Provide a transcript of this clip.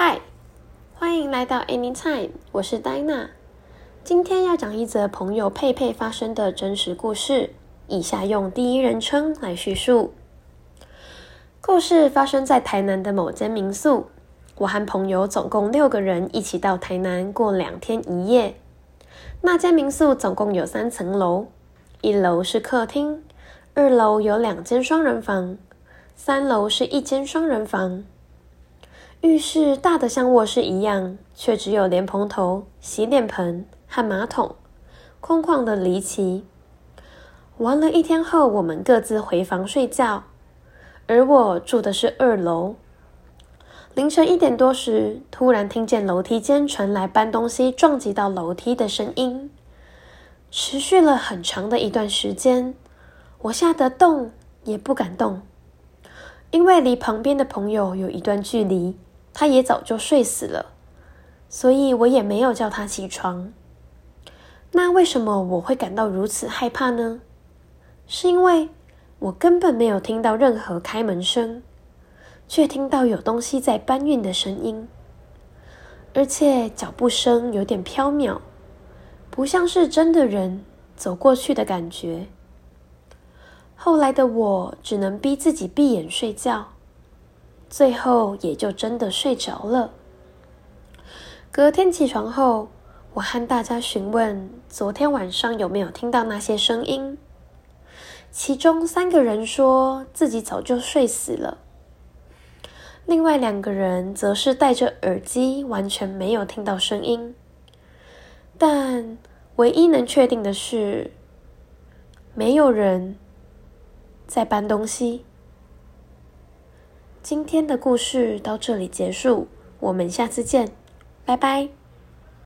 嗨，欢迎来到 Anytime，我是戴娜。今天要讲一则朋友佩佩发生的真实故事，以下用第一人称来叙述。故事发生在台南的某间民宿，我和朋友总共六个人一起到台南过两天一夜。那间民宿总共有三层楼，一楼是客厅，二楼有两间双人房，三楼是一间双人房。浴室大的像卧室一样，却只有莲蓬头、洗脸盆和马桶，空旷的离奇。玩了一天后，我们各自回房睡觉，而我住的是二楼。凌晨一点多时，突然听见楼梯间传来搬东西撞击到楼梯的声音，持续了很长的一段时间。我吓得动也不敢动，因为离旁边的朋友有一段距离。他也早就睡死了，所以我也没有叫他起床。那为什么我会感到如此害怕呢？是因为我根本没有听到任何开门声，却听到有东西在搬运的声音，而且脚步声有点飘渺，不像是真的人走过去的感觉。后来的我只能逼自己闭眼睡觉。最后也就真的睡着了。隔天起床后，我和大家询问昨天晚上有没有听到那些声音。其中三个人说自己早就睡死了，另外两个人则是戴着耳机，完全没有听到声音。但唯一能确定的是，没有人在搬东西。今天的故事到这里结束，我们下次见，拜拜。